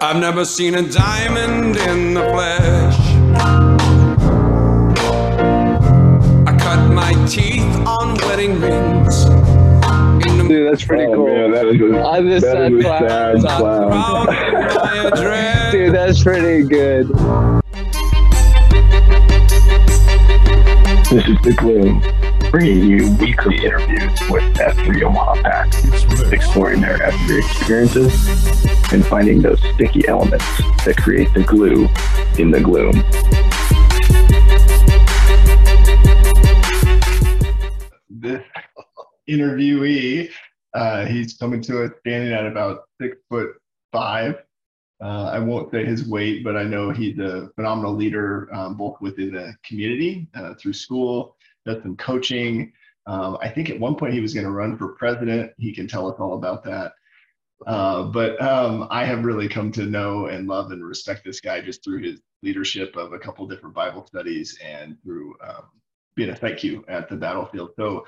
I've never seen a diamond in the flesh. I cut my teeth on wedding rings. Dude, that's pretty Oh, cool. man, that is a, I just that said is a clown. sad clown. crowd of my address. Dude, that's pretty good. This is The Gloom, bringing you weekly interviews with F3 Omaha PAX, exploring their F3 experiences and finding those sticky elements that create the glue in the gloom. this interviewee, uh, he's coming to us standing at about six foot five. Uh, I won't say his weight, but I know he's a phenomenal leader, um, both within the community, uh, through school, does some coaching. Um, I think at one point he was going to run for president. He can tell us all about that. Uh, but um, I have really come to know and love and respect this guy just through his leadership of a couple different Bible studies and through um, being a thank you at the battlefield. So,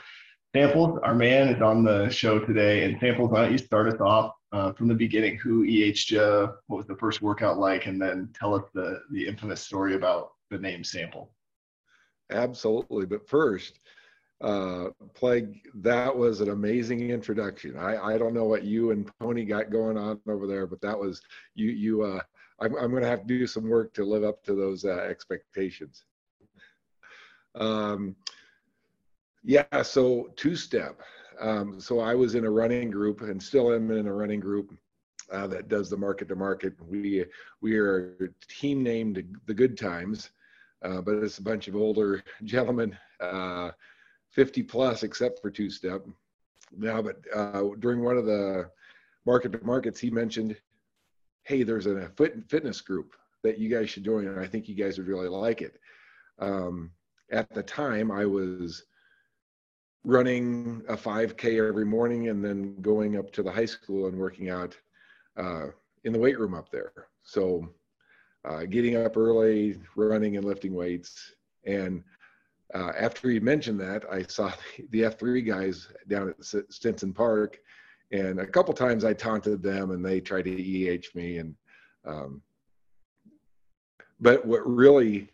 Samples, our man, is on the show today. And Samples, why don't you start us off uh, from the beginning? Who EH'd? What was the first workout like? And then tell us the, the infamous story about the name Sample. Absolutely. But first, uh, Plague, that was an amazing introduction. I, I don't know what you and Pony got going on over there, but that was you. You, uh, I'm, I'm going to have to do some work to live up to those uh, expectations. Um, yeah. So two step. Um, so I was in a running group and still am in a running group uh, that does the market to market. We we are a team named the Good Times, uh, but it's a bunch of older gentlemen. Uh, 50 plus except for two step now but uh, during one of the market to markets he mentioned hey there's a fit, fitness group that you guys should join and i think you guys would really like it um, at the time i was running a 5k every morning and then going up to the high school and working out uh, in the weight room up there so uh, getting up early running and lifting weights and uh, after he mentioned that, I saw the F3 guys down at Stinson Park, and a couple times I taunted them, and they tried to EH me. And um, but what really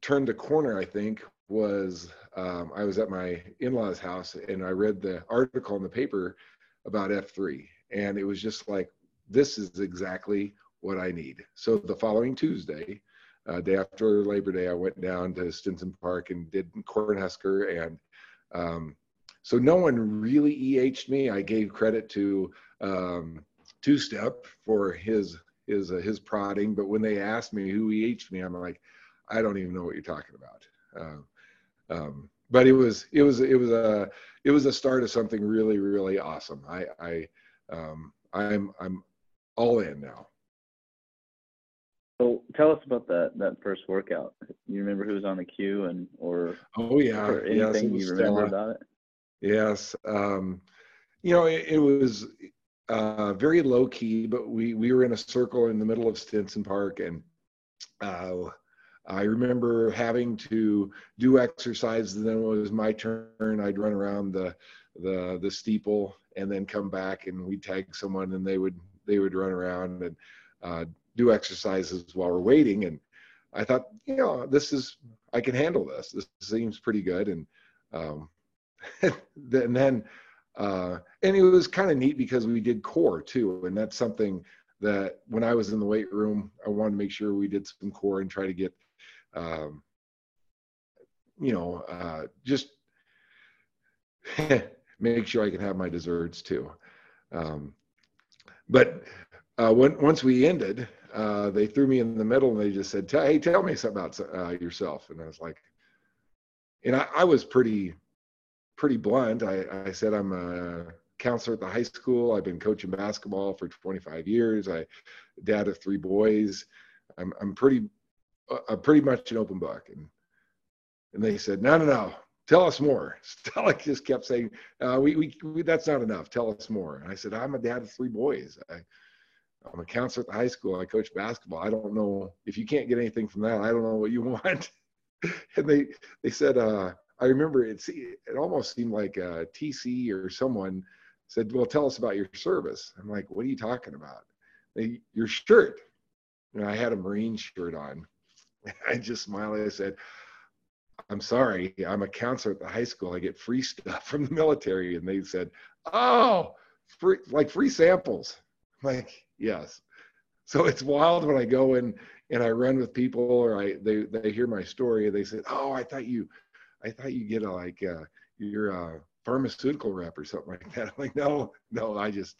turned the corner, I think, was um, I was at my in-laws' house, and I read the article in the paper about F3, and it was just like, this is exactly what I need. So the following Tuesday uh, day after Labor Day, I went down to Stinson Park and did Cornhusker. And um, so no one really EH'd me. I gave credit to um, Two Step for his his uh, his prodding. But when they asked me who EH'd me, I'm like, I don't even know what you're talking about. Uh, um, but it was it was it was a it was a start of something really really awesome. I I um, I'm I'm all in now. So tell us about that that first workout. You remember who was on the queue and or, Oh yeah, or yes, anything was you remember Stella. about it? Yes. Um, you know, it, it was uh, very low key, but we, we were in a circle in the middle of Stinson Park. And uh, I remember having to do exercise. And then it was my turn, I'd run around the, the, the steeple and then come back and we'd tag someone and they would, they would run around and uh, do exercises while we're waiting. And I thought, you know, this is, I can handle this. This seems pretty good. And, um, and then uh, and it was kind of neat because we did core too and that's something that when i was in the weight room i wanted to make sure we did some core and try to get um, you know uh, just make sure i can have my desserts too um, but uh, when, once we ended uh, they threw me in the middle and they just said hey tell me something about uh, yourself and i was like and I, I was pretty pretty blunt. I, I said I'm a counselor at the high school. I've been coaching basketball for 25 years. I dad of three boys. I'm I'm pretty I'm pretty much an open book. And and they said, no, no, no. Tell us more. Stella just kept saying, uh, we, we, we, that's not enough. Tell us more. And I said, I'm a dad of three boys. I, I'm a counselor at the high school. I coach basketball. I don't know if you can't get anything from that. I don't know what you want. and they they said, uh, I remember it. It almost seemed like a TC or someone said, "Well, tell us about your service." I'm like, "What are you talking about?" your shirt. And I had a Marine shirt on. I just smiled. I said, I'm sorry, I'm a counselor at the high school. I get free stuff from the military. And they said, Oh, free, like free samples. Like, yes. So it's wild when I go in and I run with people or I they they hear my story and they say, Oh, I thought you I thought you get a like uh you're a pharmaceutical rep or something like that. I'm like, no, no, I just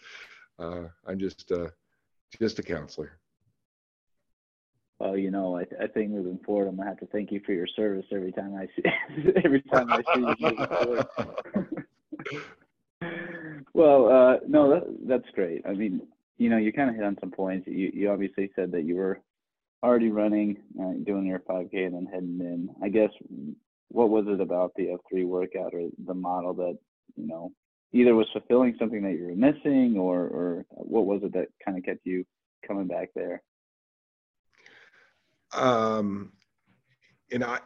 uh I'm just uh just a counselor. Well, you know, I, I think moving forward, I'm gonna have to thank you for your service every time I see every time I see you moving forward. well, uh, no, that, that's great. I mean, you know, you kind of hit on some points. You you obviously said that you were already running, uh, doing your 5K, and then heading in. I guess what was it about the F3 workout or the model that you know either was fulfilling something that you were missing, or or what was it that kind of kept you coming back there? um, and I,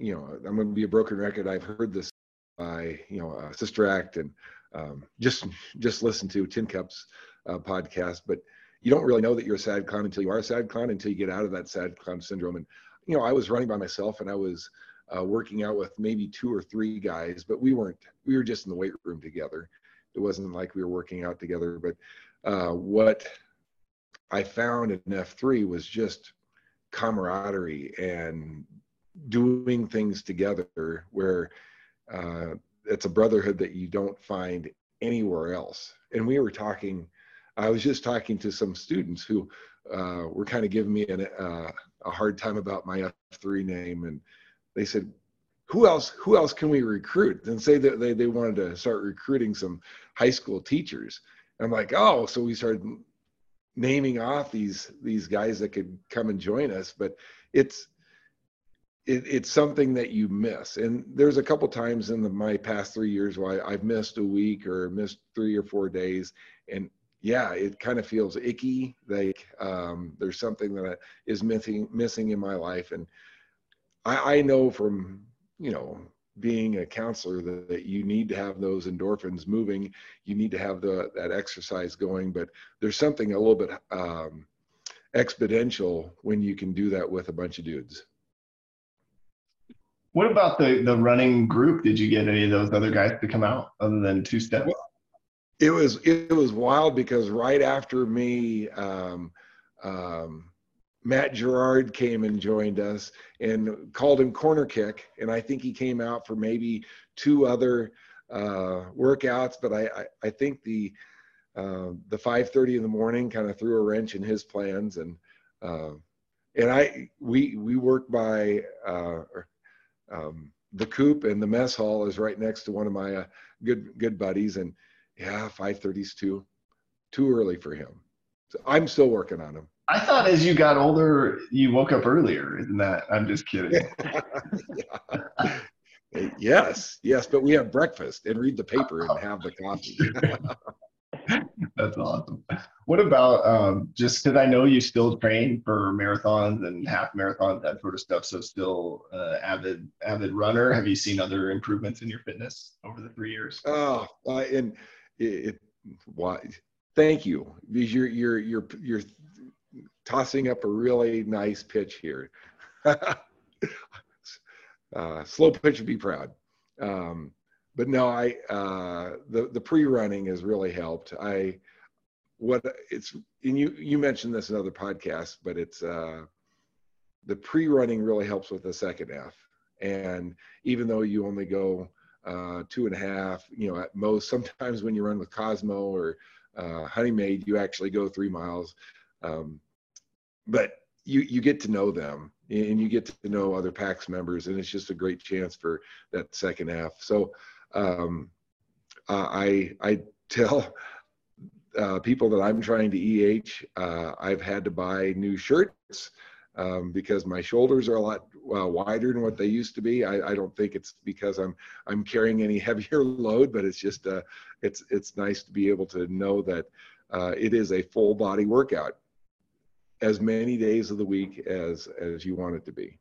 you know, I'm going to be a broken record. I've heard this by, you know, uh, Sister Act and um, just just listen to Tin Cups uh, podcast, but you don't really know that you're a sad clown until you are a sad clown until you get out of that sad clown syndrome. And you know, I was running by myself and I was uh, working out with maybe two or three guys, but we weren't. We were just in the weight room together. It wasn't like we were working out together. But uh, what I found in F3 was just camaraderie and doing things together where uh, it's a brotherhood that you don't find anywhere else. And we were talking, I was just talking to some students who uh, were kind of giving me an, uh, a hard time about my F3 name. And they said, who else, who else can we recruit? And say that they, they wanted to start recruiting some high school teachers. I'm like, oh, so we started naming off these these guys that could come and join us but it's it, it's something that you miss and there's a couple times in the, my past three years where i've missed a week or missed three or four days and yeah it kind of feels icky like um, there's something that is missing missing in my life and i i know from you know being a counselor that, that, you need to have those endorphins moving you need to have the that exercise going but there's something a little bit um, exponential when you can do that with a bunch of dudes. What about the the running group? Did you get any of those other guys to come out other than two steps? Well, it was it was wild because right after me um, um, Matt Gerard came and joined us and called him corner kick. And I think he came out for maybe two other uh, workouts, but I, I, I think the uh, the 5:30 in the morning kind of threw a wrench in his plans. And uh, and I we we work by uh, um, the coop and the mess hall is right next to one of my uh, good good buddies. And yeah, 5:30 is too too early for him. So I'm still working on him. I thought as you got older, you woke up earlier. Isn't that? I'm just kidding. yes, yes, but we have breakfast and read the paper and have the coffee. That's awesome. What about um, just because I know you still train for marathons and half marathons, that sort of stuff. So still uh, avid avid runner. Have you seen other improvements in your fitness over the three years? Oh, uh, and it, why? Thank you. Because you're you're you're you're tossing up a really nice pitch here. uh, slow pitch be proud. Um, but no, I uh, the the pre-running has really helped. I what it's and you you mentioned this in other podcasts, but it's uh, the pre-running really helps with the second F. And even though you only go uh, two and a half, you know, at most, sometimes when you run with Cosmo or uh, Honey Maid, you actually go three miles. Um, but you you get to know them and you get to know other PAX members, and it's just a great chance for that second half. So um, I I tell uh, people that I'm trying to EH, uh, I've had to buy new shirts um, because my shoulders are a lot uh, wider than what they used to be. I, I, don't think it's because I'm I'm carrying any heavier load, but it's just uh, it's it's nice to be able to know that uh, it is a full body workout as many days of the week as as you want it to be.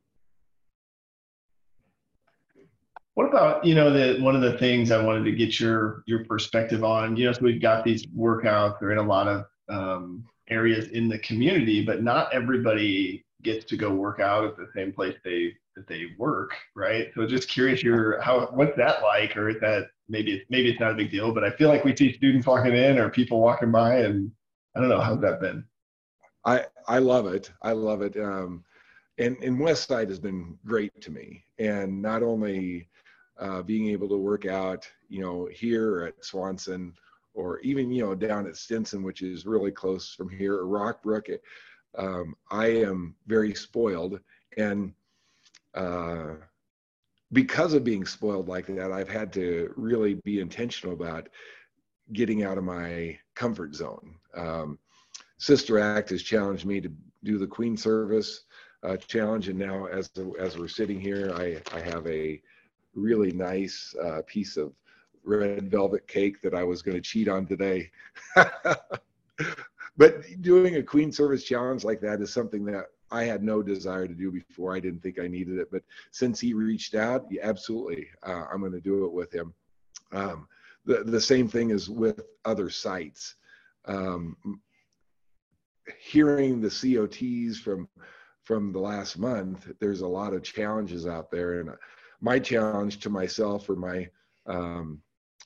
What about you know the one of the things I wanted to get your your perspective on? You know, so we've got these workouts. They're in a lot of um, areas in the community, but not everybody gets to go work out at the same place they that they work, right? So just curious, your how what's that like, or is that maybe maybe it's not a big deal, but I feel like we see students walking in or people walking by, and I don't know how's that been. I I love it. I love it. Um, and and West Side has been great to me, and not only uh, being able to work out, you know, here at Swanson, or even you know down at Stinson, which is really close from here, or Rockbrook. Um, I am very spoiled, and uh, because of being spoiled like that, I've had to really be intentional about getting out of my comfort zone. Um, Sister Act has challenged me to do the Queen Service uh, challenge, and now as as we're sitting here, I I have a really nice uh, piece of red velvet cake that I was going to cheat on today. but doing a Queen Service challenge like that is something that I had no desire to do before. I didn't think I needed it, but since he reached out, yeah, absolutely, uh, I'm going to do it with him. Um, the the same thing is with other sites. Um, hearing the COTs from from the last month, there's a lot of challenges out there, and my challenge to myself or my um,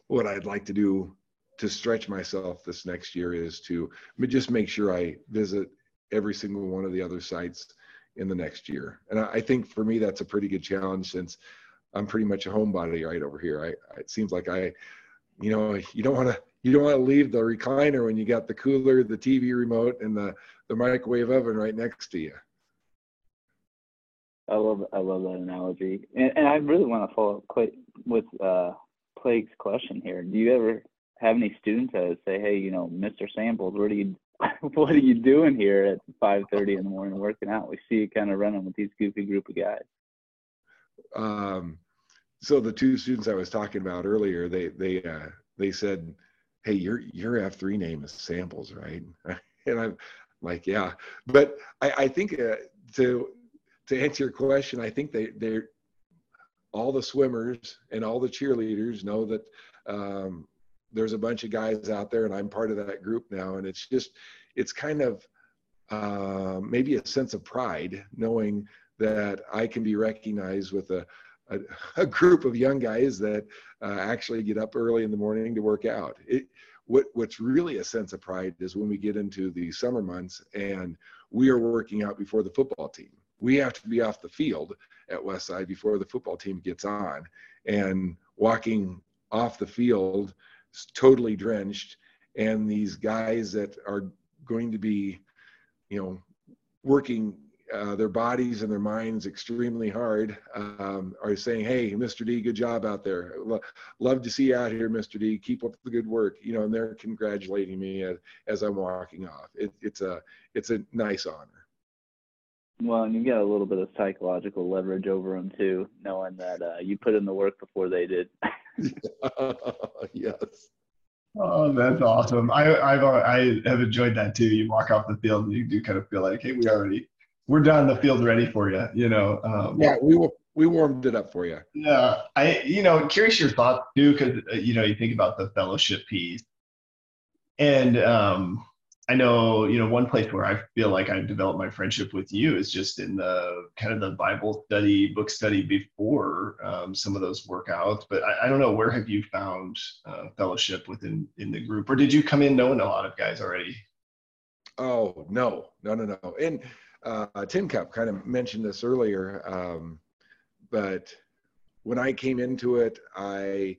what I'd like to do to stretch myself this next year is to just make sure I visit every single one of the other sites in the next year. And I, I think for me, that's a pretty good challenge since I'm pretty much a homebody right over here. I, it seems like I, you know, you don't want to, you don't want to leave the recliner when you got the cooler, the TV remote, and the, the microwave oven right next to you. I love I love that analogy, and, and I really want to follow up quite with uh, Plague's question here. Do you ever have any students that say, "Hey, you know, Mr. Samples, what are you what are you doing here at 5:30 in the morning working out? We see you kind of running with these goofy group of guys." Um, so the two students I was talking about earlier, they they uh, they said, "Hey, your your F3 name is Samples, right?" and I'm like, "Yeah," but I, I think uh, to to answer your question, I think they they're all the swimmers and all the cheerleaders know that um, there's a bunch of guys out there and i'm part of that group now and it's just it's kind of uh, maybe a sense of pride knowing that i can be recognized with a, a, a group of young guys that uh, actually get up early in the morning to work out it, what, what's really a sense of pride is when we get into the summer months and we are working out before the football team we have to be off the field at Westside before the football team gets on. And walking off the field totally drenched and these guys that are going to be you know working uh, their bodies and their minds extremely hard um, are saying hey mr d good job out there. Lo- love to see you out here mr d. Keep up the good work you know and they're congratulating me as, as i'm walking off. It, it's a it's a nice honor. Well, and you get a little bit of psychological leverage over them too, knowing that uh, you put in the work before they did. yes. Oh, that's awesome. I I've I have enjoyed that too. You walk off the field and you do kind of feel like, hey, we already we're done. The field's ready for you. You know. Um, yeah, we we warmed it up for you. Yeah, I you know curious your thoughts too because uh, you know you think about the fellowship piece, and um, I know, you know, one place where I feel like I've developed my friendship with you is just in the kind of the Bible study, book study before um, some of those workouts. But I, I, don't know, where have you found uh, fellowship within in the group, or did you come in knowing a lot of guys already? Oh no, no, no, no. And uh, Tin Cup kind of mentioned this earlier, um, but when I came into it, I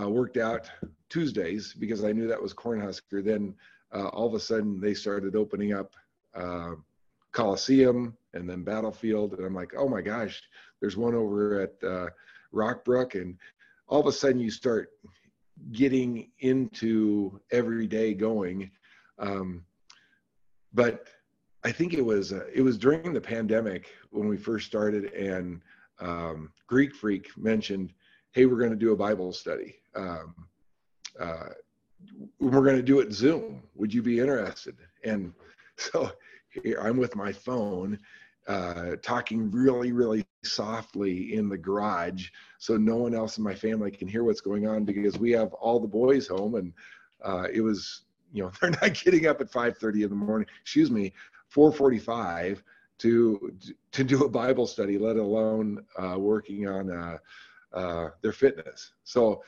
uh, worked out Tuesdays because I knew that was Cornhusker. Then uh, all of a sudden they started opening up uh, Coliseum and then Battlefield. And I'm like, oh my gosh, there's one over at uh, Rockbrook. And all of a sudden you start getting into every day going. Um, but I think it was uh, it was during the pandemic when we first started, and um, Greek Freak mentioned, "Hey, we're going to do a Bible study." Um, uh, we're going to do it Zoom. Would you be interested? And so here I'm with my phone, uh, talking really, really softly in the garage, so no one else in my family can hear what's going on because we have all the boys home, and uh, it was you know they're not getting up at 5:30 in the morning. Excuse me, 4:45 to to do a Bible study, let alone uh, working on uh, uh, their fitness. So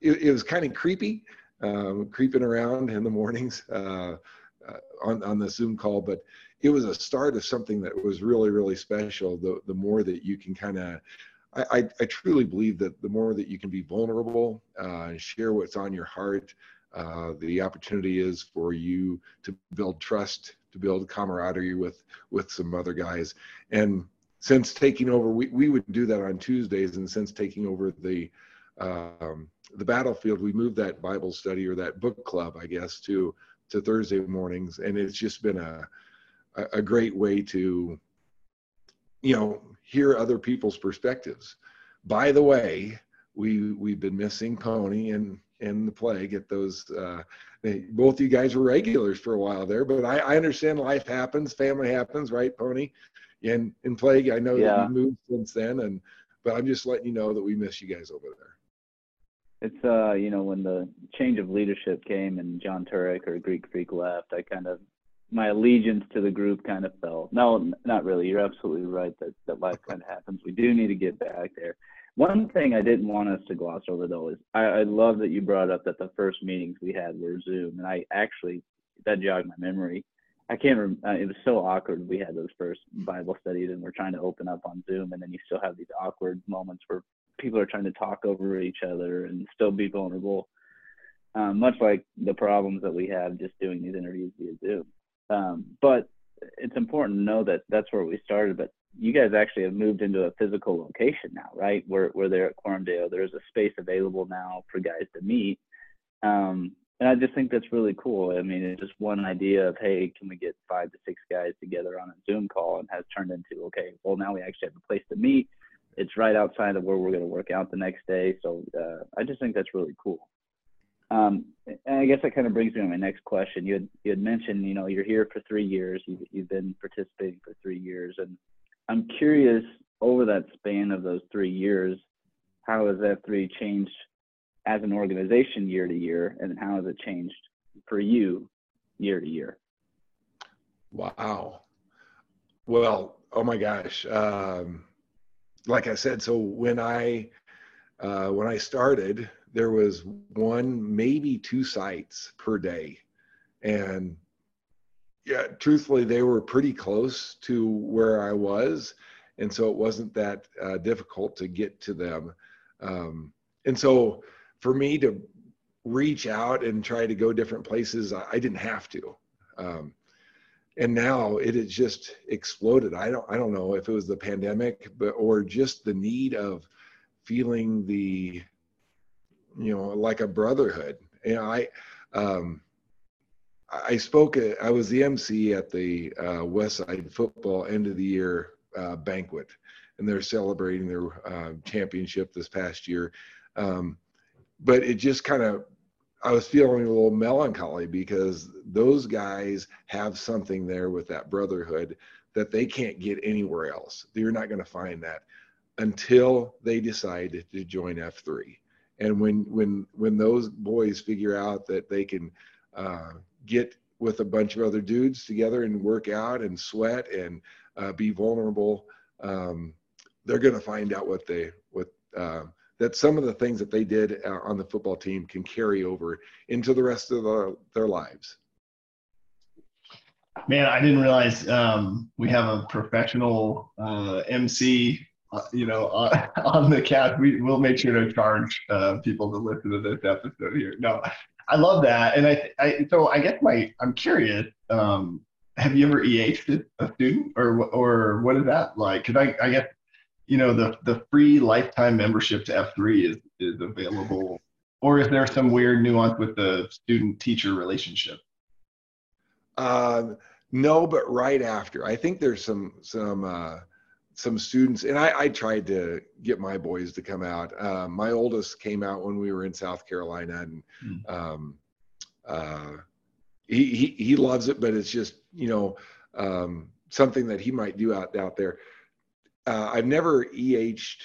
it, it was kind of creepy, um, creeping around in the mornings uh, uh, on on the Zoom call, but it was a start of something that was really really special. The the more that you can kind of I, I, truly believe that the more that you can be vulnerable uh, and share what's on your heart, uh, the opportunity is for you to build trust, to build camaraderie with with some other guys. And since taking over, we, we would do that on Tuesdays, and since taking over the um, the battlefield, we moved that Bible study or that book club, I guess, to to Thursday mornings, and it's just been a a great way to you know hear other people's perspectives. By the way, we we've been missing Pony and and the plague at those. Uh, they, both you guys were regulars for a while there, but I, I understand life happens, family happens, right, Pony? And in plague, I know yeah. that you moved since then, and but I'm just letting you know that we miss you guys over there. It's uh, you know, when the change of leadership came and John Turek or Greek Freak left, I kind of my allegiance to the group kind of fell. No, not really. You're absolutely right that that life kind of happens. We do need to get back there. One thing I didn't want us to gloss over though is I, I love that you brought up that the first meetings we had were Zoom, and I actually that jogged my memory. I can't remember. Uh, it was so awkward. We had those first Bible studies, and we're trying to open up on Zoom, and then you still have these awkward moments where people are trying to talk over each other and still be vulnerable. Um, much like the problems that we have just doing these interviews via Zoom. Um, but it's important to know that that's where we started. But you guys actually have moved into a physical location now, right? We're we're there at Quarmdale. There's a space available now for guys to meet. Um, and I just think that's really cool. I mean, it's just one idea of hey, can we get five to six guys together on a Zoom call, and has turned into okay, well now we actually have a place to meet. It's right outside of where we're going to work out the next day. So uh, I just think that's really cool. Um, and I guess that kind of brings me to my next question. You had you had mentioned, you know, you're here for three years. You've you've been participating for three years, and I'm curious over that span of those three years, how has F3 changed as an organization year to year, and how has it changed for you year to year? Wow. Well, oh my gosh. Um, like I said, so when I uh, when I started, there was one, maybe two sites per day, and yeah, truthfully, they were pretty close to where I was, and so it wasn't that uh, difficult to get to them. Um, and so, for me to reach out and try to go different places, I, I didn't have to. Um, and now it has just exploded. I don't, I don't know if it was the pandemic, but or just the need of feeling the, you know, like a brotherhood. You know, I. Um, I spoke. I was the MC at the uh, West Side Football End of the Year uh, banquet, and they're celebrating their uh, championship this past year. Um, but it just kind of, I was feeling a little melancholy because those guys have something there with that brotherhood that they can't get anywhere else. You're not going to find that until they decide to join F3. And when when when those boys figure out that they can uh, get with a bunch of other dudes together and work out and sweat and uh, be vulnerable, um, they're going to find out what they what uh, that some of the things that they did uh, on the football team can carry over into the rest of the, their lives. Man, I didn't realize um, we have a professional uh, MC. Uh, you know, on the cast, we will make sure to charge uh, people to listen to this episode here. No, I love that, and I, I so I guess my I'm curious. Um, have you ever EH'd a student, or or what is that like? Because I, I guess you know the the free lifetime membership to F3 is is available, or is there some weird nuance with the student teacher relationship? Um, no, but right after, I think there's some some. Uh, some students, and I, I, tried to get my boys to come out. Uh, my oldest came out when we were in South Carolina, and mm. um, uh, he, he, he loves it, but it's just you know um, something that he might do out out there. Uh, I've never EH'd.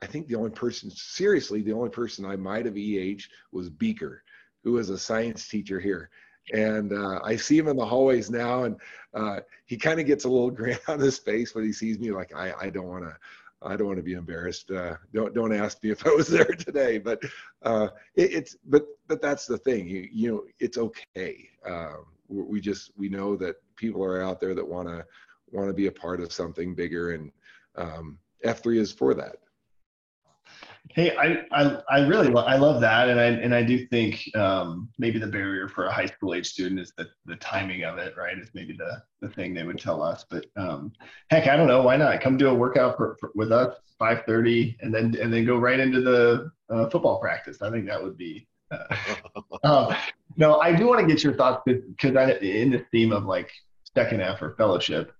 I think the only person, seriously, the only person I might have EH'd was Beaker, who is a science teacher here. And uh, I see him in the hallways now, and uh, he kind of gets a little grin on his face when he sees me. Like I, I don't want to, I don't want to be embarrassed. Uh, don't don't ask me if I was there today. But uh, it, it's but but that's the thing. You you know it's okay. Um, we just we know that people are out there that want to want to be a part of something bigger, and um, F3 is for that. Hey, I, I, I really lo- I love that, and I and I do think um, maybe the barrier for a high school age student is the, the timing of it, right? Is maybe the the thing they would tell us. But um, heck, I don't know. Why not come do a workout for, for, with us five thirty, and then and then go right into the uh, football practice. I think that would be. Uh, um, no, I do want to get your thoughts because I in the theme of like second F or fellowship.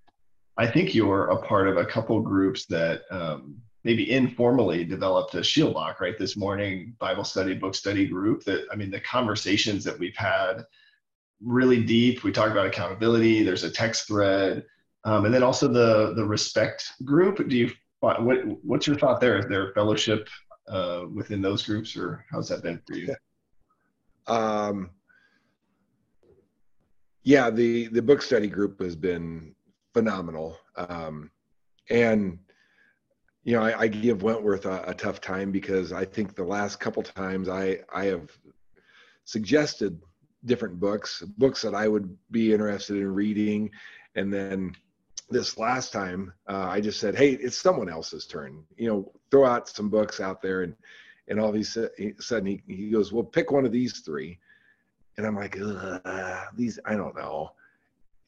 I think you're a part of a couple groups that um, maybe informally developed a shield lock right? This morning bible study book study group that i mean the conversations that we've had really deep. We talk about accountability there's a text thread um, and then also the the respect group. Do you what what's your thought there? Is there fellowship uh, within those groups or how's that been for you? Um yeah the the book study group has been phenomenal um and you know, I, I give Wentworth a, a, tough time because I think the last couple times I I have suggested different books, books that I would be interested in reading, and then this last time uh, I just said, "Hey, it's someone else's turn." You know, throw out some books out there, and and all of a sudden he he goes, "Well, pick one of these three. and I'm like, "These I don't know."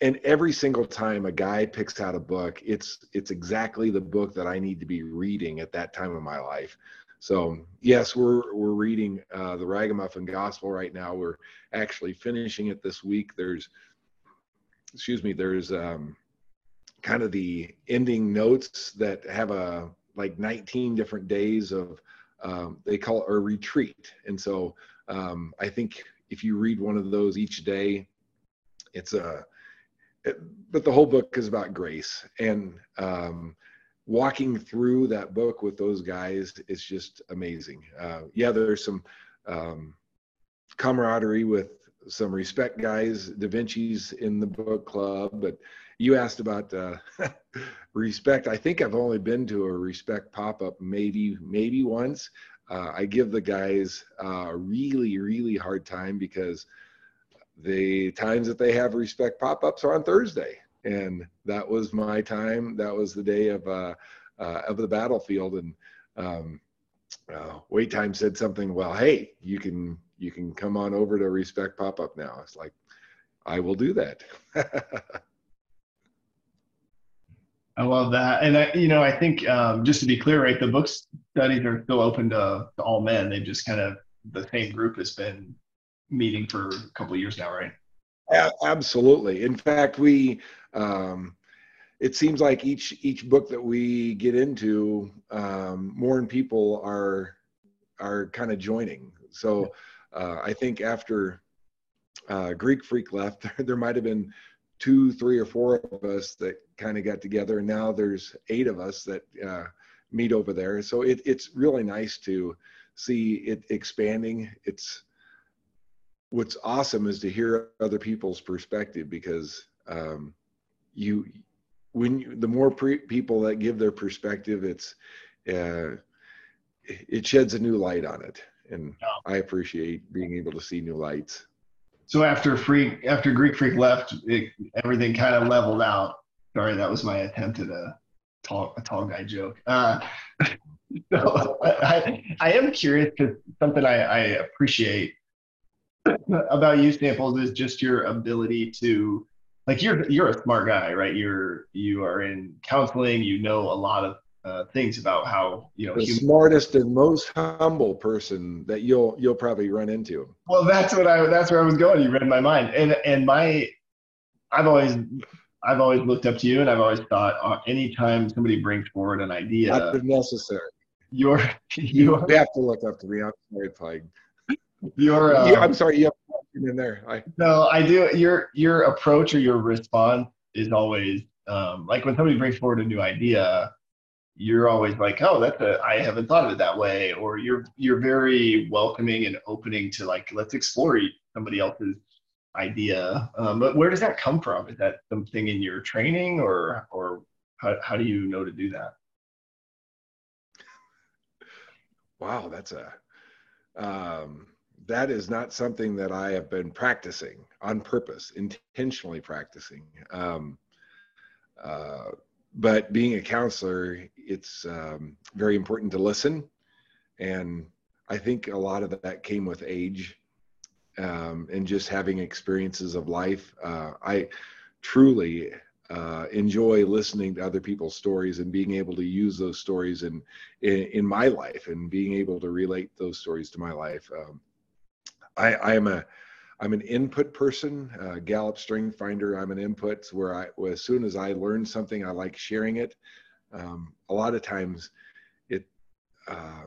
And every single time a guy picks out a book it's it's exactly the book that i need to be reading at that time of my life. So yes we're we're reading uh, the ragamuffin gospel right now. We're actually finishing it this week. There's excuse me there's um, kind of the ending notes that have a like 19 different days of um, they call it a retreat. And so um, i think if you read one of those each day it's a but the whole book is about grace and um, walking through that book with those guys is just amazing. Uh, yeah, there's some um, camaraderie with some respect guys. Da Vinci's in the book club, but you asked about uh, respect. I think I've only been to a respect pop up maybe maybe once. Uh, I give the guys a really really hard time because the times that they have respect pop-ups are on Thursday, and that was my time. That was the day of uh, uh, of the battlefield, and um, uh, wait time said something. Well, hey, you can you can come on over to respect pop-up now. It's like I will do that. I love that, and I, you know, I think um, just to be clear, right, the book studies are still open to, to all men. They've just kind of the same group has been meeting for a couple of years now, right? Yeah, absolutely. In fact, we um, it seems like each each book that we get into, um, more and people are are kind of joining. So uh, I think after uh, Greek Freak left, there might have been two, three, or four of us that kind of got together, and now there's eight of us that uh, meet over there. So it, it's really nice to see it expanding. It's what's awesome is to hear other people's perspective because um, you when you, the more pre- people that give their perspective it's uh, it sheds a new light on it. And i appreciate being able to see new lights. So after freak after greek freak left it, everything kind of leveled out. Sorry that was my attempt at a tall a tall guy joke. Uh, so I, I am curious because something I, I appreciate about you samples is just your ability to like you're you're a smart guy right? You're you are in counseling. You know a lot of uh, things about how you know the human- smartest and most humble person that you'll you'll probably run into. Well that's what i that's where i was going. You read my mind. And and my i've always i've always looked up to you and i've always thought uh, anytime somebody brings forward an idea not necessary. you're you have to look up to me. I'm sorry if your uh, yeah, I'm sorry, you have a question in there. I, no, I do. Your your approach or your response is always um, like when somebody brings forward a new idea. you're always like, oh, that's a I haven't thought of it that way, or you're you're very welcoming and opening to like let's explore somebody else's idea. Um, but where does that come from? Is that something in your training, or or how how do you know to do that? Wow, that's a um, that is not something that I have been practicing on purpose, intentionally practicing. Um, uh, but being a counselor, it's um, very important to listen. And I think a lot of that came with age um, and just having experiences of life. Uh, I truly uh, enjoy listening to other people's stories and being able to use those stories in, in, in my life and being able to relate those stories to my life. Um, I, I am a I'm an input person, uh, Gallup Strength Finder. I'm an input where I, as soon as I learn something, I like sharing it. Um, a lot of times, it uh,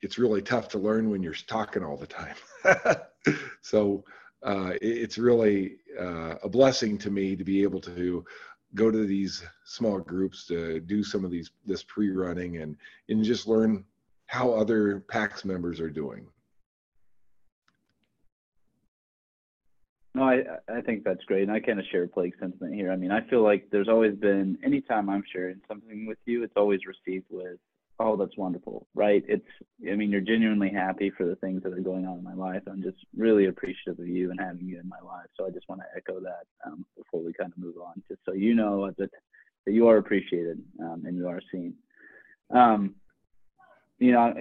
it's really tough to learn when you're talking all the time. so uh, it, it's really uh, a blessing to me to be able to go to these small groups to do some of these this pre-running and and just learn how other PAX members are doing. No, I I think that's great, and I kind of share Plague's sentiment here. I mean, I feel like there's always been anytime I'm sharing something with you, it's always received with, "Oh, that's wonderful," right? It's, I mean, you're genuinely happy for the things that are going on in my life. I'm just really appreciative of you and having you in my life. So I just want to echo that um, before we kind of move on, just so you know that that you are appreciated um, and you are seen. Um, you know,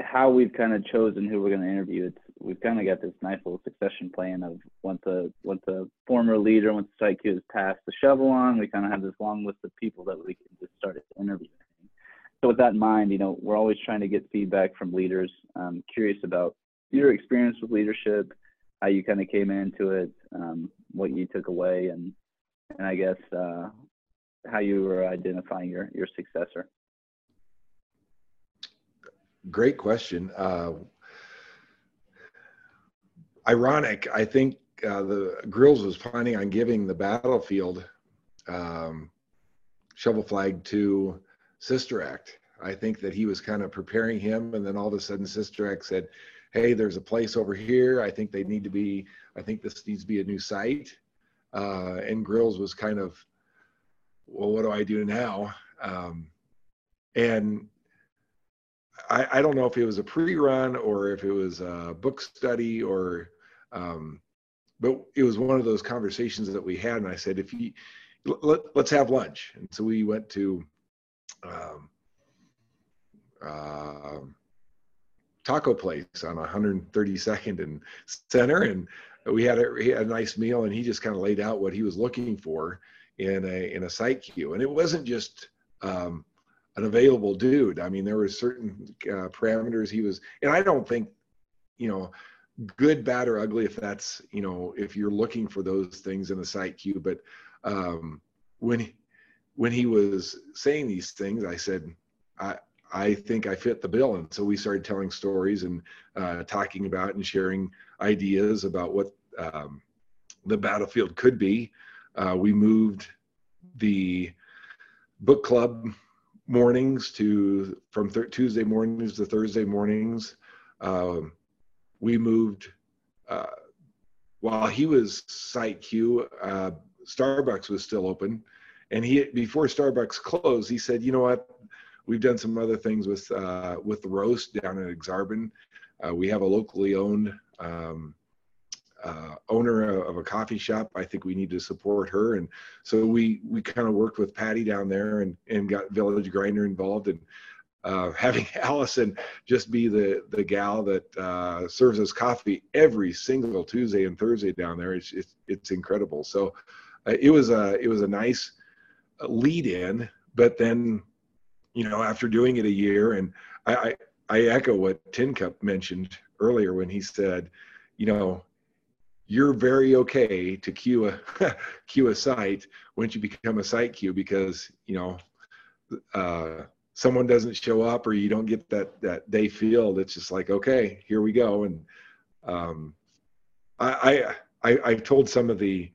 how we've kind of chosen who we're going to interview. It's we've kind of got this nice little succession plan of once a once a former leader, once the site queue has passed the shovel on, we kind of have this long list of people that we can just start interviewing. So with that in mind, you know, we're always trying to get feedback from leaders. I'm curious about your experience with leadership, how you kind of came into it, um, what you took away, and and I guess uh, how you were identifying your your successor. Great question. Uh, ironic. I think uh, the Grills was planning on giving the battlefield um, shovel flag to Sister Act. I think that he was kind of preparing him, and then all of a sudden, Sister Act said, "Hey, there's a place over here. I think they need to be. I think this needs to be a new site." Uh, and Grills was kind of, "Well, what do I do now?" Um, and I, I, don't know if it was a pre-run or if it was a book study or um, but it was one of those conversations that we had, and I said, if you let, us have lunch, and so we went to um, uh, taco place on 132nd and Center, and we had a, had a nice meal, and he just kind of laid out what he was looking for in a in a site queue, and it wasn't just um, an available dude. I mean, there were certain uh, parameters he was, and I don't think, you know, good, bad, or ugly if that's you know if you're looking for those things in the site queue. But um, when when he was saying these things, I said, I I think I fit the bill, and so we started telling stories and uh, talking about and sharing ideas about what um, the battlefield could be. Uh, we moved the book club mornings to from th- Tuesday mornings to Thursday mornings. Um, we moved uh, while he was site Q. Uh, Starbucks was still open, and he before Starbucks closed, he said, "You know what? We've done some other things with uh, with the roast down at Aksarben. Uh, we have a locally owned." Um, uh, owner of a coffee shop. I think we need to support her, and so we we kind of worked with Patty down there and and got Village Grinder involved, and uh, having Allison just be the the gal that uh, serves us coffee every single Tuesday and Thursday down there. It's it's, it's incredible. So uh, it was a it was a nice lead in, but then you know after doing it a year, and I I, I echo what Tin Cup mentioned earlier when he said, you know. You're very okay to queue a queue a site once you become a site queue because you know uh, someone doesn't show up or you don't get that that day feel it's just like okay here we go and um, I, I i told some of the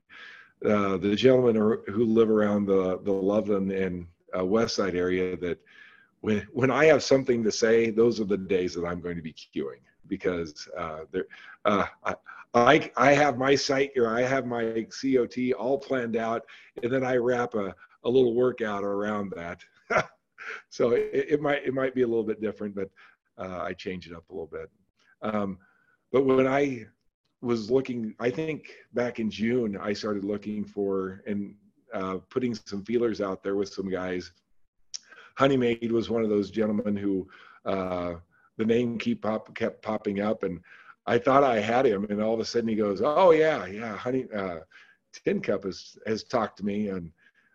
uh, the gentlemen who live around the the loveland and uh, West Side area that when when I have something to say, those are the days that I'm going to be queuing because uh, there, uh, I, I have my site or I have my COT all planned out, and then I wrap a, a little workout around that. so it, it, might it might be a little bit different, but uh, I change it up a little bit. Um, but when I was looking, I think back in June, I started looking for and uh, putting some feelers out there with some guys. Honeymaid was one of those gentlemen who uh, the name keep pop, kept popping up, and I thought I had him, and all of a sudden he goes, "Oh yeah, yeah, honey, uh, Tin Cup has has talked to me," and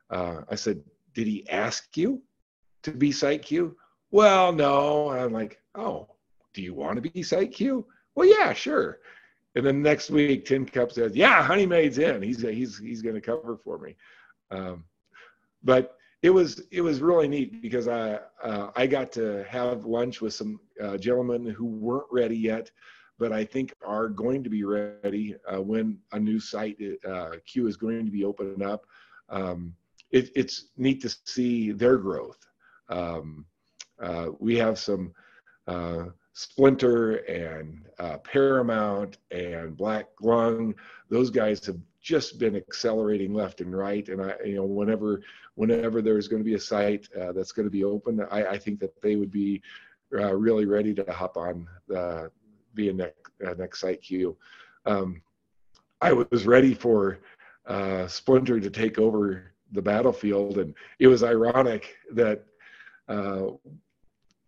uh, I said, "Did he ask you to be Site Q?" Well, no. And I'm like, "Oh, do you want to be Site Q?" Well, yeah, sure. And then next week, Tin Cup says, "Yeah, Honeymaid's in. He's he's he's going to cover for me." Um, but it was it was really neat because I uh, I got to have lunch with some uh, gentlemen who weren't ready yet but I think are going to be ready uh, when a new site uh, Q is going to be opening up. Um, it, it's neat to see their growth. Um, uh, we have some uh, Splinter and uh, Paramount and Black Lung. Those guys have just been accelerating left and right. And I, you know, whenever whenever there's going to be a site uh, that's going to be open, I, I think that they would be really ready to hop on the be a next, uh, next site Q. Um, I was ready for uh, Splinter to take over the battlefield, and it was ironic that uh,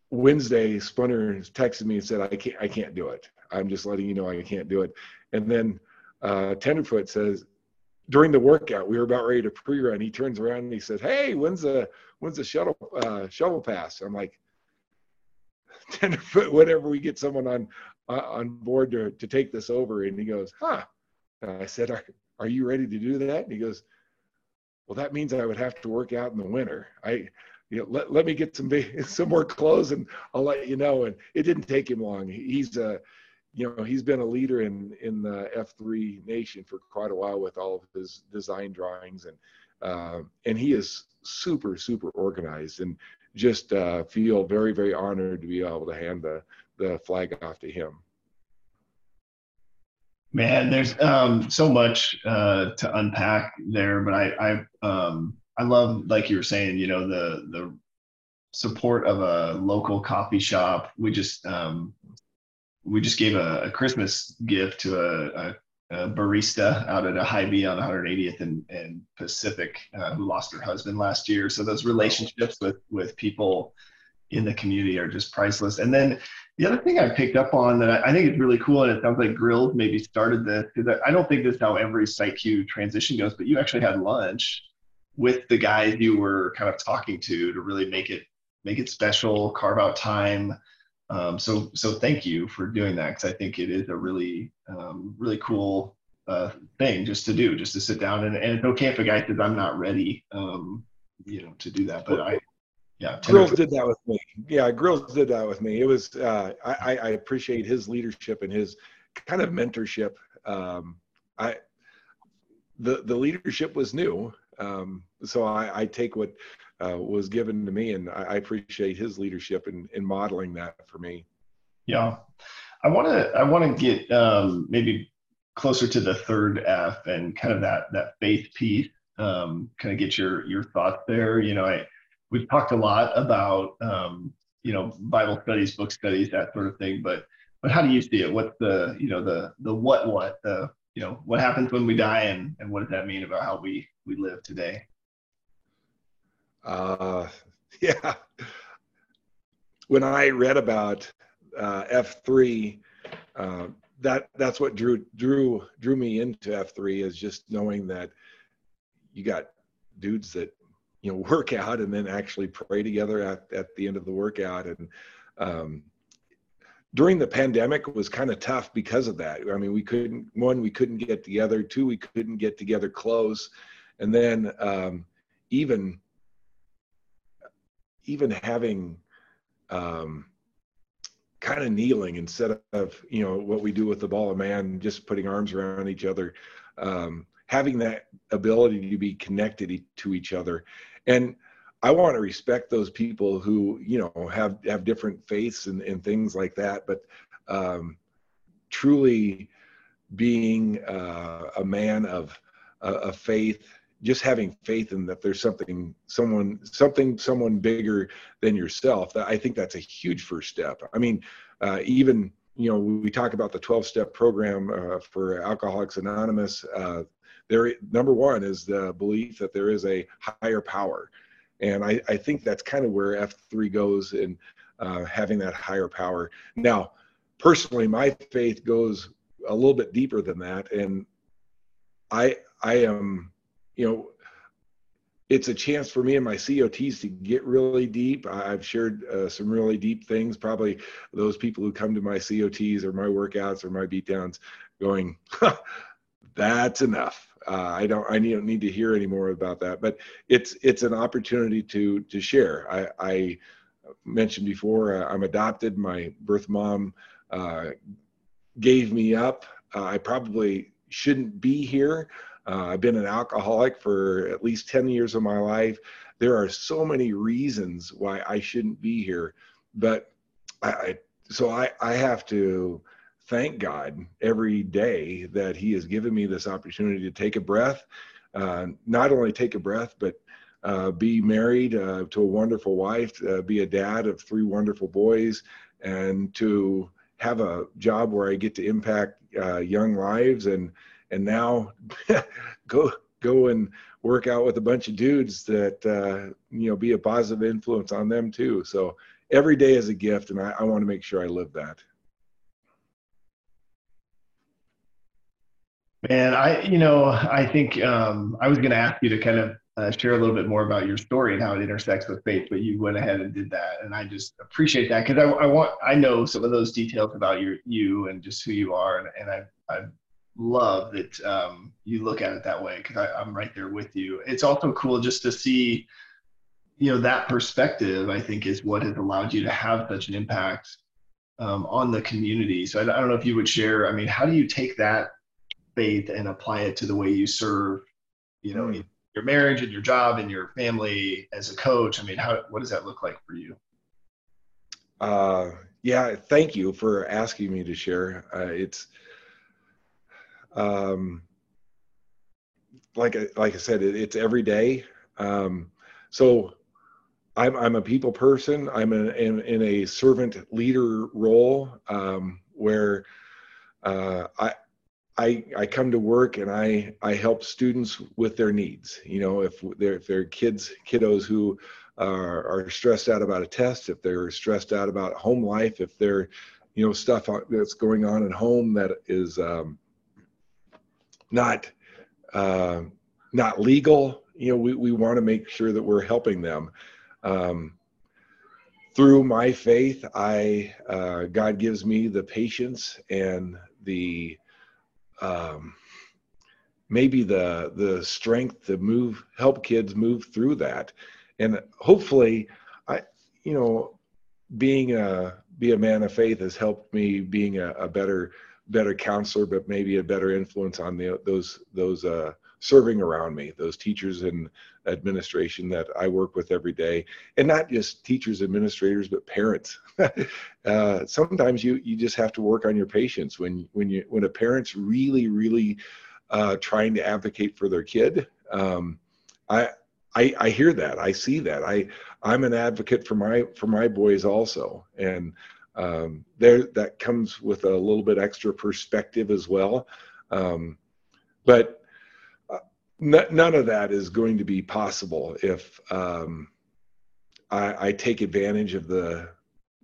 Wednesday Splinter texted me and said, "I can't, I can't do it. I'm just letting you know I can't do it." And then uh, Tenderfoot says, during the workout, we were about ready to pre-run. He turns around and he says, "Hey, when's the when's the shuttle uh, shuttle pass?" I'm like, Tenderfoot, whenever we get someone on uh, on board to, to take this over. And he goes, huh. And I said, are, are you ready to do that? And he goes, well, that means I would have to work out in the winter. I, you know, let, let me get some, some more clothes and I'll let you know. And it didn't take him long. He's a, you know, he's been a leader in, in the F3 nation for quite a while with all of his design drawings. And, uh, and he is super, super organized and just uh, feel very, very honored to be able to hand the, the flag off to him. Man, there's um, so much uh, to unpack there, but I I um, I love like you were saying, you know, the the support of a local coffee shop. We just um, we just gave a, a Christmas gift to a, a, a, barista out at a Hy-Vee on 180th and, and Pacific uh, who lost her husband last year. So those relationships with with people in the community are just priceless. And then the other thing I picked up on that I, think is really cool, and it sounds like Grills maybe started this, because I don't think this is how every site transition goes, but you actually had lunch with the guys you were kind of talking to to really make it make it special, carve out time. Um, so so thank you for doing that because I think it is a really um, really cool uh, thing just to do, just to sit down and, and it's okay if a guy says I'm not ready, um, you know, to do that. But I yeah grills did that with me yeah grills did that with me it was uh, I, I appreciate his leadership and his kind of mentorship um, i the the leadership was new um, so I, I take what uh, was given to me and I, I appreciate his leadership in, in modeling that for me yeah i want to i want to get um, maybe closer to the third f and kind of that that faith piece um, kind of get your your thoughts there you know i we've talked a lot about um, you know Bible studies, book studies, that sort of thing. But but how do you see it? What's the you know the the what what the you know what happens when we die and and what does that mean about how we we live today? Uh, yeah. When I read about uh, F three, uh, that that's what drew drew drew me into F three is just knowing that you got dudes that you know work out and then actually pray together at, at the end of the workout. And um, during the pandemic was kind of tough because of that. I mean we couldn't one we couldn't get together. Two we couldn't get together close. And then um, even even having um, kind of kneeling instead of you know what we do with the ball of man just putting arms around each other um, having that ability to be connected to each other. And I want to respect those people who you know have have different faiths and, and things like that. But um, truly being uh, a man of uh, faith, just having faith in that there's something someone something someone bigger than yourself. I think that's a huge first step. I mean, uh, even you know we talk about the 12 step program uh, for Alcoholics Anonymous. Uh, there, number one is the belief that there is a higher power and I, I think that's kind of where F3 goes in uh, having that higher power. Now, personally, my faith goes a little bit deeper than that. And I, I am, you know, it's a chance for me and my COTs to get really deep. I've shared uh, some really deep things. Probably those people who come to my COTs or my workouts or my beatdowns going, that's enough. Uh, I don't I don't need to hear any more about that. But it's it's an opportunity to to share. I, I mentioned before uh, I'm adopted. My birth mom uh, gave me up. Uh, I probably shouldn't be here. Uh, I've been an alcoholic for at least 10 years of my life. There are so many reasons why I shouldn't be here, but I, I so I, I have to thank God every day that He has given me this opportunity to take a breath, uh, not only take a breath, but uh, be married uh, to a wonderful wife, uh, be a dad of three wonderful boys, and to have a job where I get to impact uh, young lives, and and now go go and work out with a bunch of dudes that uh, you know be a positive influence on them too. So every day is a gift, and I, I want to make sure I live that. Man, I you know I think um, I was going to ask you to kind of uh, share a little bit more about your story and how it intersects with faith, but you went ahead and did that, and I just appreciate that because I, I, want I know some of those details about your you and just who you are, and, and I I love that um, you look at it that way because I'm right there with you. It's also cool just to see, you know, that perspective. I think is what has allowed you to have such an impact um, on the community. So I, I don't know if you would share. I mean, how do you take that faith and apply it to the way you serve, you know, mm. your marriage and your job and your family as a coach? I mean, how what does that look like for you? Uh, yeah, thank you for asking me to share. Uh, it's um, like I, like I said, it, it's every day. Um, so I'm I'm a people person. I'm in in, in a servant leader role um, where uh, I I, I come to work and I, I help students with their needs. You know, if they're, if they're kids, kiddos who are, are stressed out about a test, if they're stressed out about home life, if they're, you know, stuff that's going on at home that is um, not, uh, not legal, you know, we, we want to make sure that we're helping them. Um, through my faith, I, uh, God gives me the patience and the, um, maybe the the strength to move help kids move through that and hopefully i you know being a be a man of faith has helped me being a, a better better counselor but maybe a better influence on the those those uh, serving around me those teachers and administration that i work with every day. And not just teachers administrators but parents. Uh, sometimes you you just have to work on your patience when when you when a parent's really really uh, trying to advocate for their kid um, I, I i hear that. I see that. I i'm an advocate for my for my boys also. And um, there that comes with a little bit extra perspective as well um, but none of that is going to be possible if um, I, I, take advantage of the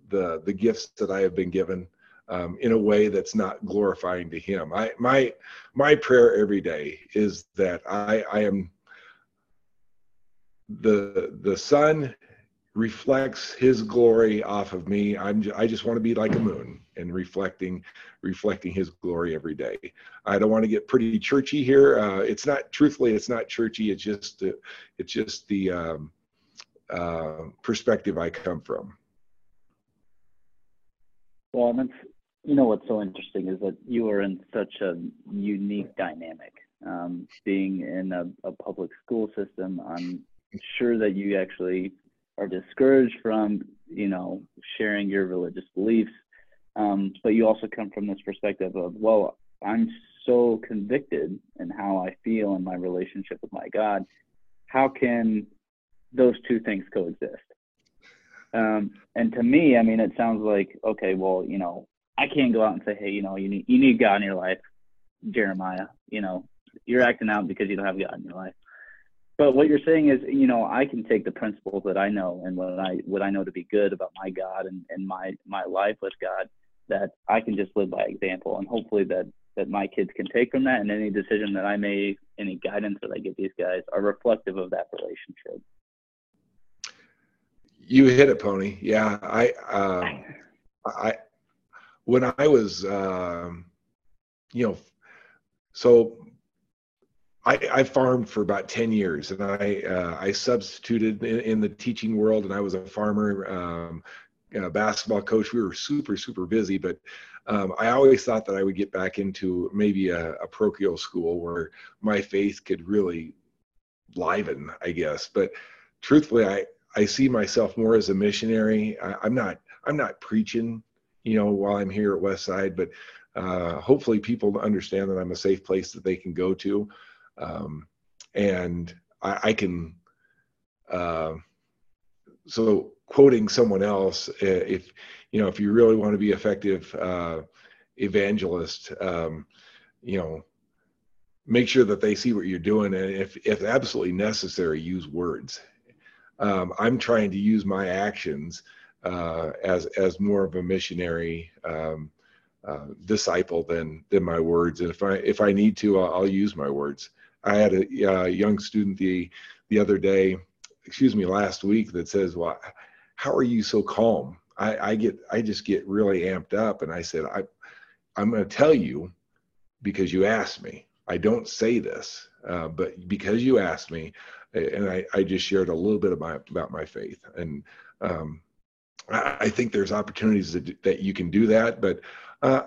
the the gifts that I have been given um, in a way that's not glorifying to Him. I my my prayer every day is that I I am the the Son reflects His glory off of me. I'm I just want to be like a moon and reflecting reflecting his glory every day. I don't want to get pretty churchy here. Uh, it's not truthfully it's not churchy. It's just it's just the um, uh, perspective i come from. Well and that's you know what's so interesting is that you are in such a unique dynamic um, being in a, a, public school system. I'm sure that you actually are discouraged from, you know, sharing your religious beliefs. Um, but you also come from this perspective of, well, I'm so convicted in how I feel in my relationship with my God. How can those two things coexist? Um, and to me, I mean, it sounds like okay, well, you know, I can't go out and say, hey, you know, you need you need God in your life, Jeremiah. You know, you're acting out because you don't have God in your life. But what you're saying is, you know, I can take the principles that I know and what I what I know to be good about my God and, and my my life with God, that I can just live by example, and hopefully that that my kids can take from that, and any decision that I make, any guidance that I give these guys, are reflective of that relationship. You hit it, Pony. Yeah, I, uh, I, when I was, um, you know, so I, I, farmed for about 10 years and I, uh, I substituted in, in, the teaching world and I was a farmer, um, a basketball coach. We were super, super busy, but um, I always thought that I would get back into maybe a, a parochial school where my faith could really liven, I guess. But truthfully, I, I see myself more as a missionary. I, am not I'm not preaching, you know, while I'm here at Westside, but uh, hopefully people understand that I'm a safe place that they can go to, um, and I, I can. Uh, so quoting someone else, if you know, if you really want to be effective uh, evangelist, um, you know, make sure that they see what you're doing, and if if absolutely necessary, use words um, I'm trying to use my actions uh, as as more of a missionary um, uh, disciple than than my words. And if I if I need to, I'll, I'll use my words. I had a uh, young student the the other day, excuse me, last week that says, "Well, how are you so calm?" I, I get I just get really amped up, and I said, "I I'm going to tell you because you asked me. I don't say this, uh, but because you asked me, and I, I just shared a little bit about, about my faith. And um, I, think there's opportunities that, that you can do that, but uh,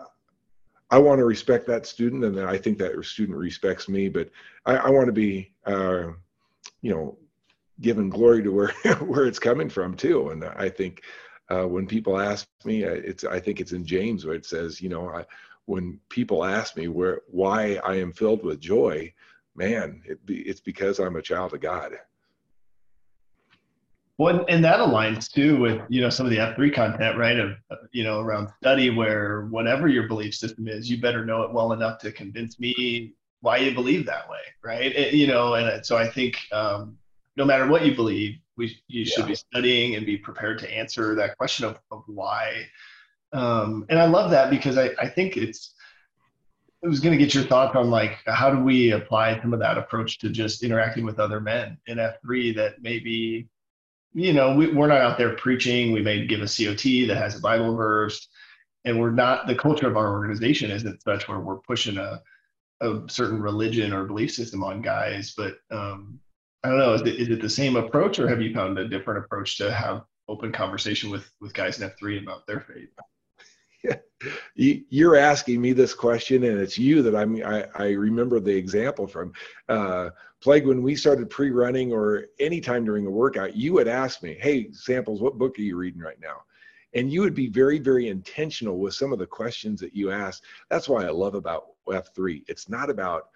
I want to respect that student, and I think that student respects me. But I, I want to be, uh, you know, giving glory to where where it's coming from too. And I think uh, when people ask me, it's I think it's in James where it says, you know, I, when people ask me where why I am filled with joy, man, it be, it's because I'm a child of God. Well, and that aligns too with you know some of the F3 content, right? Of you know around study, where whatever your belief system is, you better know it well enough to convince me why you believe that way, right? It, you know, and so I think um, no matter what you believe, we you should be studying and be prepared to answer that question of, of why. Um, and I love that because I, I think it's I was going to get your thoughts on like how do we apply some of that approach to just interacting with other men in F3 that maybe, you know, we, we're not out there preaching. We may give a COT that has a Bible verse, and we're not the culture of our organization isn't such where we're pushing a a certain religion or belief system on guys. But um, I don't know, is it, is it the same approach, or have you found a different approach to have open conversation with with guys in F3 about their faith? you're asking me this question and it's you that I'm, I, I remember the example from uh, plague when we started pre-running or anytime during a workout you would ask me hey samples what book are you reading right now? And you would be very very intentional with some of the questions that you ask. That's why i love about f3 it's not about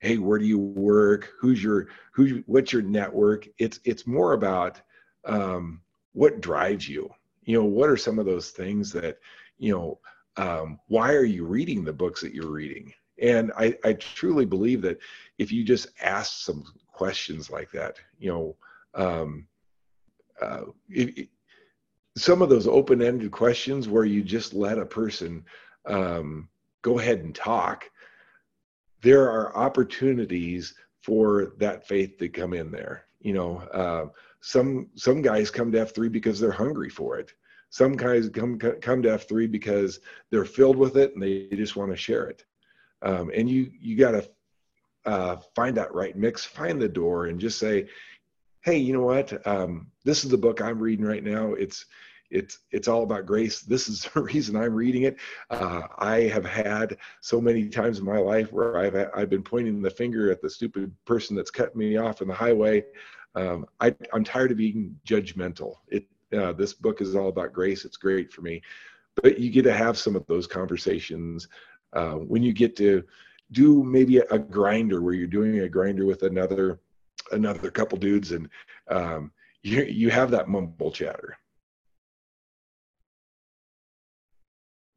hey where do you work? Who's your who what's your network? It's it's more about um, what drives you. You know what are some of those things that you know, um, why are you reading the books that you're reading? And I, I truly believe that if you just ask some questions like that, you know, um, uh, it, it, some of those open-ended questions where you just let a person um, go ahead and talk, there are opportunities for that faith to come in there. You know, uh, some some guys come to F3 because they're hungry for it. Some guys come come to F3 because they're filled with it and they just want to share it. Um, and you you got to uh, find that right mix, find the door, and just say, hey, you know what? Um, this is the book I'm reading right now. It's it's it's all about grace. This is the reason I'm reading it. Uh, I have had so many times in my life where I've I've been pointing the finger at the stupid person that's cut me off in the highway. Um, I, I'm tired of being judgmental. It uh, this book is all about grace. It's great for me, but you get to have some of those conversations uh, when you get to do maybe a, a, grinder where you're doing a grinder with another another couple dudes and um, you you have that mumble chatter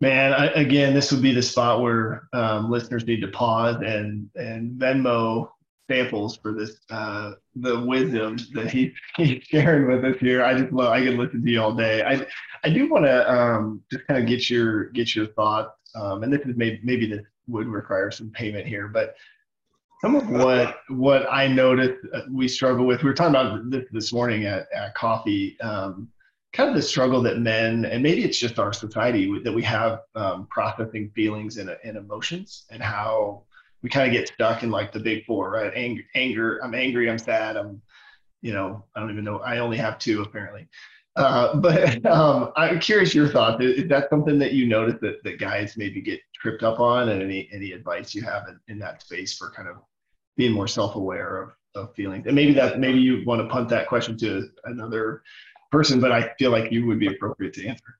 Man, I, again, this would be the spot where um, listeners need to pause and and Venmo samples for this uh, the wisdom that he, he's sharing with us here. I just love. I could listen to you all day. I I do want to um, just kind of get your get your thoughts. Um, and this is maybe maybe this would require some payment here, but some of what what I noticed uh, we struggle with. We were talking about this this morning at, at coffee. Um, kind of the struggle that men, and maybe it's just our society that we have um, processing feelings and, and emotions, and how we kind of get stuck in like the big four, right? Anger, anger. I'm angry. I'm sad. I'm, you know, I don't even know. I only have two apparently. Uh, but um, I'm curious your thoughts. Is, that something that you notice that, that guys maybe get tripped up on, and any any advice you have in, in that space for kind of being more self-aware of, of feelings? And maybe that maybe you want to punt that question to another person, but I feel like you would be appropriate to answer.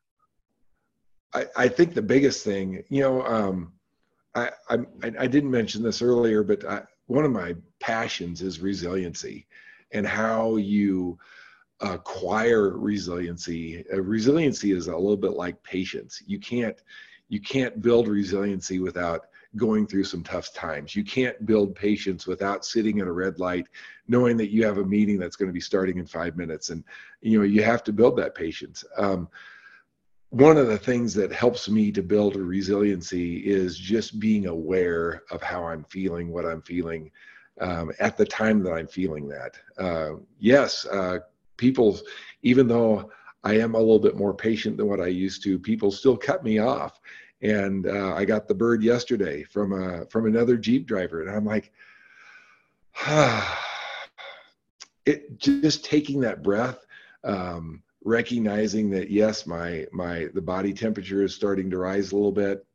I, I think the biggest thing, you know, um, I, I, I didn't mention this earlier, but I, one of my passions is resiliency and how you acquire resiliency. Uh, resiliency is a little bit like patience. You can't you can't build resiliency without going through some tough times. You can't build patience without sitting in a red light, knowing that you have a meeting that's going to be starting in five minutes, and you know you have to build that patience. Um, one of the things that helps me to build resiliency is just being aware of how I'm feeling, what I'm feeling um, at the time that I'm feeling that. Uh, yes, uh, people, even though I am a little bit more patient than what I used to, people still cut me off and uh, I got the bird yesterday from a from another Jeep driver, and I'm like, ah. it just taking that breath, um, recognizing that yes, my my the body temperature is starting to rise a little bit.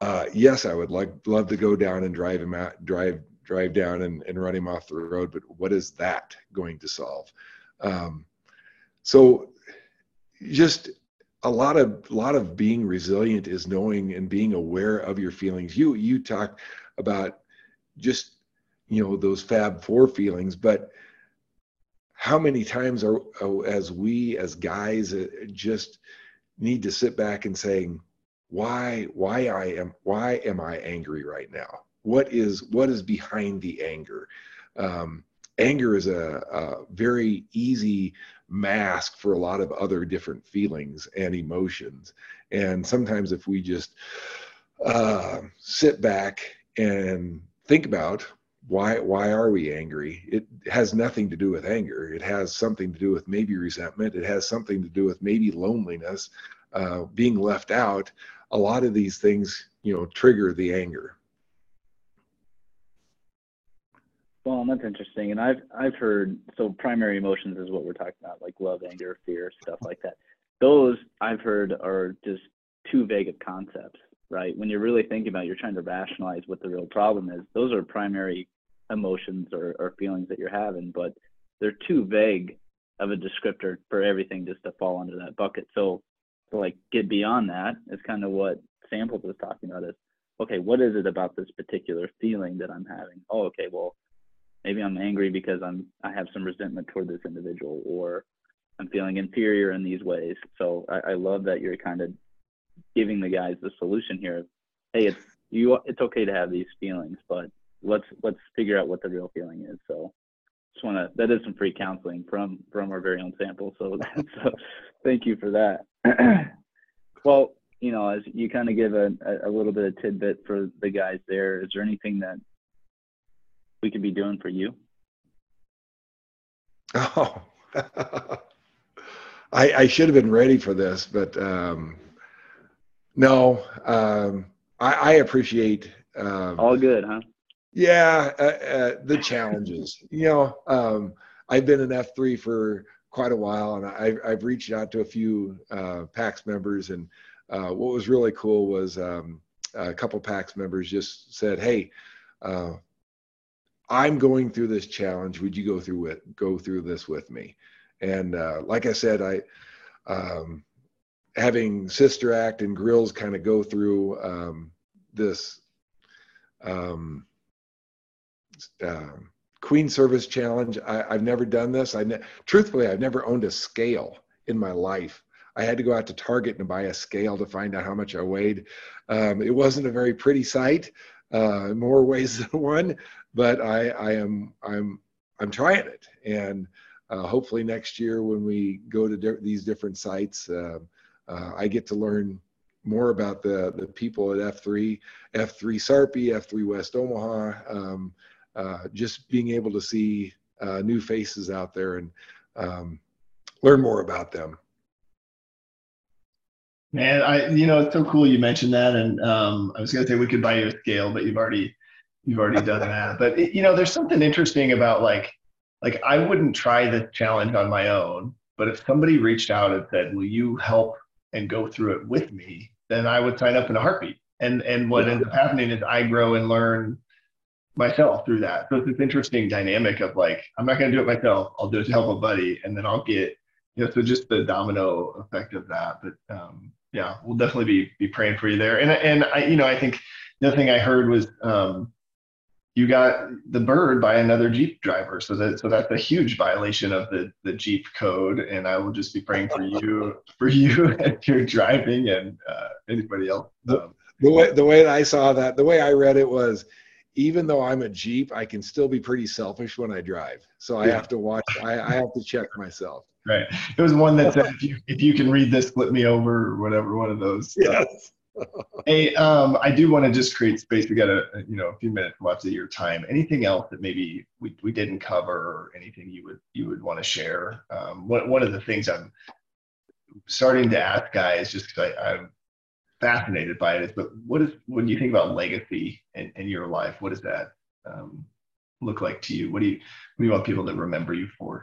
Uh, yes, I would like love to go down and drive him out, drive drive down and, and run him off the road, but what is that going to solve? Um, so just a lot of a lot of being resilient is knowing and being aware of your feelings. You you talk about just you know those fab four feelings but how many times are as we as guys uh, just need to sit back and saying why why i am why am i angry right now? What is what is behind the anger? Um, anger is a, a very easy mask for a lot of other different feelings and emotions. And sometimes, if we just uh, sit back and think about why why are we angry, it has nothing to do with anger. It has something to do with maybe resentment. It has something to do with maybe loneliness, uh, being left out. A lot of these things, you know, trigger the anger. Well, that's interesting. And I've I've heard so primary emotions is what we're talking about, like love, anger, fear, stuff like that. Those I've heard are just too vague of concepts, right? When you're really thinking about it, you're trying to rationalize what the real problem is. Those are primary emotions or, or feelings that you're having, but they're too vague of a descriptor for everything just to fall under that bucket. So to like get beyond that is kind of what Samples was talking about is okay, what is it about this particular feeling that I'm having? Oh, okay, well, maybe I'm angry because I'm I have some resentment toward this individual or I'm feeling inferior in these ways. So I, I love that you're kind of giving the guys the solution here. Hey, it's you it's okay to have these feelings, but let's let's figure out what the real feeling is. So just want to that is some free counseling from from our very own sample. So so thank you for that. well, you know, as you kind of give a, a little bit of tidbit for the guys there, is there anything that we could be doing for you? Oh, I, I should have been ready for this, but um, no, um, I, I, appreciate. Um, All good, huh? Yeah, uh, uh, the challenges. you know, um, I've been an F three for quite a while, and I, I've reached out to a few uh, PAX members, and uh, what was really cool was um, a couple PAX members just said, "Hey, uh, I'm going through this challenge. Would you go through it? Go through this with me?" And uh, like I said, I um, having Sister Act and Grills kind of go through um, this um, uh, Queen Service Challenge. I, have never done this. I ne- truthfully, I've never owned a scale in my life. I had to go out to Target and buy a scale to find out how much I weighed. Um, it wasn't a very pretty sight, uh, more ways than one, but I, I am I'm I'm trying it, and uh, hopefully next year when we go to di- these different sites, uh, uh I get to learn more about the the people at F3, F3 Sarpy, F3 West Omaha. Um, uh, just being able to see uh, new faces out there and um, learn more about them. Man, I you know it's so cool you mentioned that, and um, I was gonna say we could buy you a scale, but you've already you've already done that. But it, you know, there's something interesting about like like I wouldn't try this challenge on my own, but if somebody reached out and said, "Will you help and go through it with me?" then I would sign up in a heartbeat. And and what yeah. ends up happening is I grow and learn myself through that. So it's this interesting dynamic of like, I'm not going to do it myself. I'll do it to help a buddy, and then I'll get, you know, so just the domino effect of that. But um, yeah, we'll definitely be be praying for you there. And and I, you know, I think the other thing I heard was um, you got the bird by another Jeep driver. So that so that's a huge violation of the the Jeep code. And I will just be praying for you for you as you're driving and uh, anybody else. Um, the way the way I saw that, the way I read it was even though I'm a Jeep, I can still be pretty selfish when I drive. So I yeah. have to watch. I, I, have to check myself. Right. It was one that said, if you if you can read this, flip me over, or whatever. One of those. Yes. Hey, um, I do want to just create space. We got a you know a few minutes left of your time. Anything else that maybe we, we didn't cover, or anything you would you would want to share? Um, one one of the things I'm starting to ask guys, just because I'm fascinated by it is, but what is when you think about legacy in, in your life, what does that um, look like to you? What do you what do you want people to remember you for?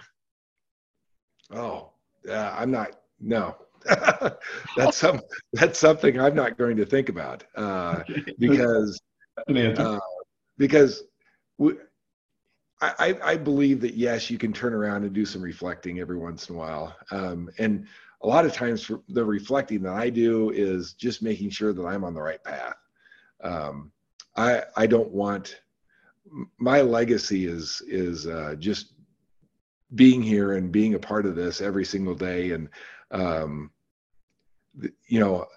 Oh, uh, I'm not. No, that's some that's something I'm not going to think about uh, because uh, because we, I, I believe that yes, you can turn around and do some reflecting every once in a while, um, and a lot of times the reflecting that I do is just making sure that I'm on the right path. Um, I I don't want my legacy is is uh, just being here and being a part of this every single day. And um, you know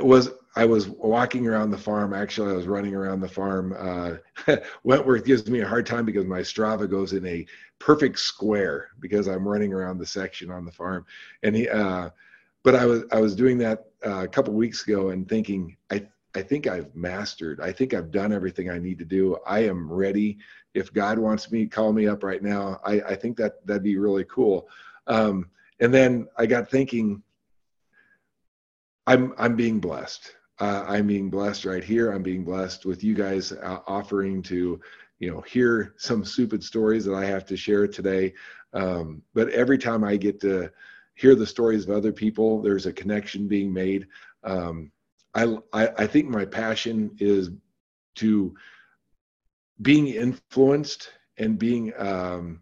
was I was walking around the farm. Actually, I was running around the farm. Uh, Wentworth gives me a hard time because my Strava goes in a perfect square because I'm running around the section on the farm. And he, uh, but I was I was doing that uh, a couple weeks ago and thinking I I think I've mastered. I think I've done everything I need to do. I am ready. If God wants me, call me up right now. I, I think that that'd be really cool. Um, and then I got thinking, I'm I'm being blessed uh, I'm being blessed right here. I'm being blessed with you guys uh, offering to, you know, hear some stupid stories that I have to share today. Um, but every time I get to hear the stories of other people, there's a connection being made. Um, I, I, I think my passion is to being influenced and being um,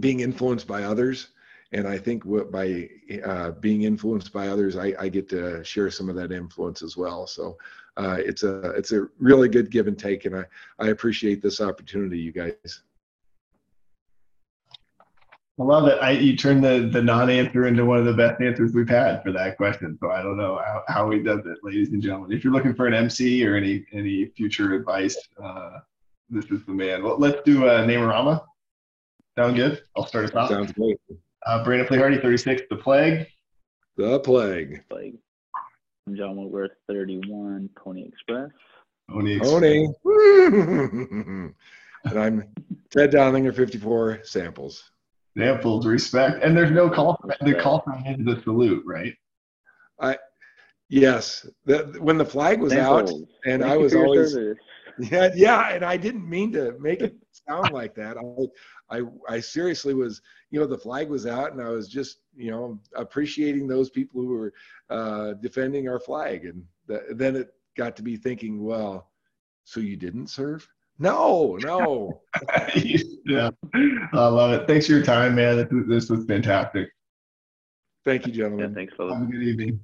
being influenced by others and I think what, by uh, being influenced by others, I, I, get to share some of that influence as well. So uh, it's a it's a really good give and take, and I I appreciate this opportunity, you guys. I love it. I, you turned the, the non-answer into one of the best answers we've had for that question. So I don't know how, how he does it, ladies and gentlemen. If you're looking for an MC or any any future advice, uh, this is the man. Well, let's do a Namerama. Sound good? I'll start us off. Sounds great. Uh, Brandon Flehardy, 36, The Plague. The Plague. Plague. I'm John Whitworth, 31, Pony Express. Pony Express. Pony. and I'm Ted Downinger, 54, Samples. Samples, respect. And there's no call, For, the call from him the salute, right? I, yes. The, when the flag was Samples. out, and Thank I was always, service. Yeah, yeah, and I didn't mean to make it sound like that. I, I, I seriously was, you know, the flag was out, and I was just, you know, appreciating those people who were uh, defending our flag, and th- then it got to be thinking, well, so you didn't serve? No, no. yeah, I love it. Thanks for your time, man. This, this was fantastic. Thank you, gentlemen. Yeah, thanks, fellas. Have a good evening.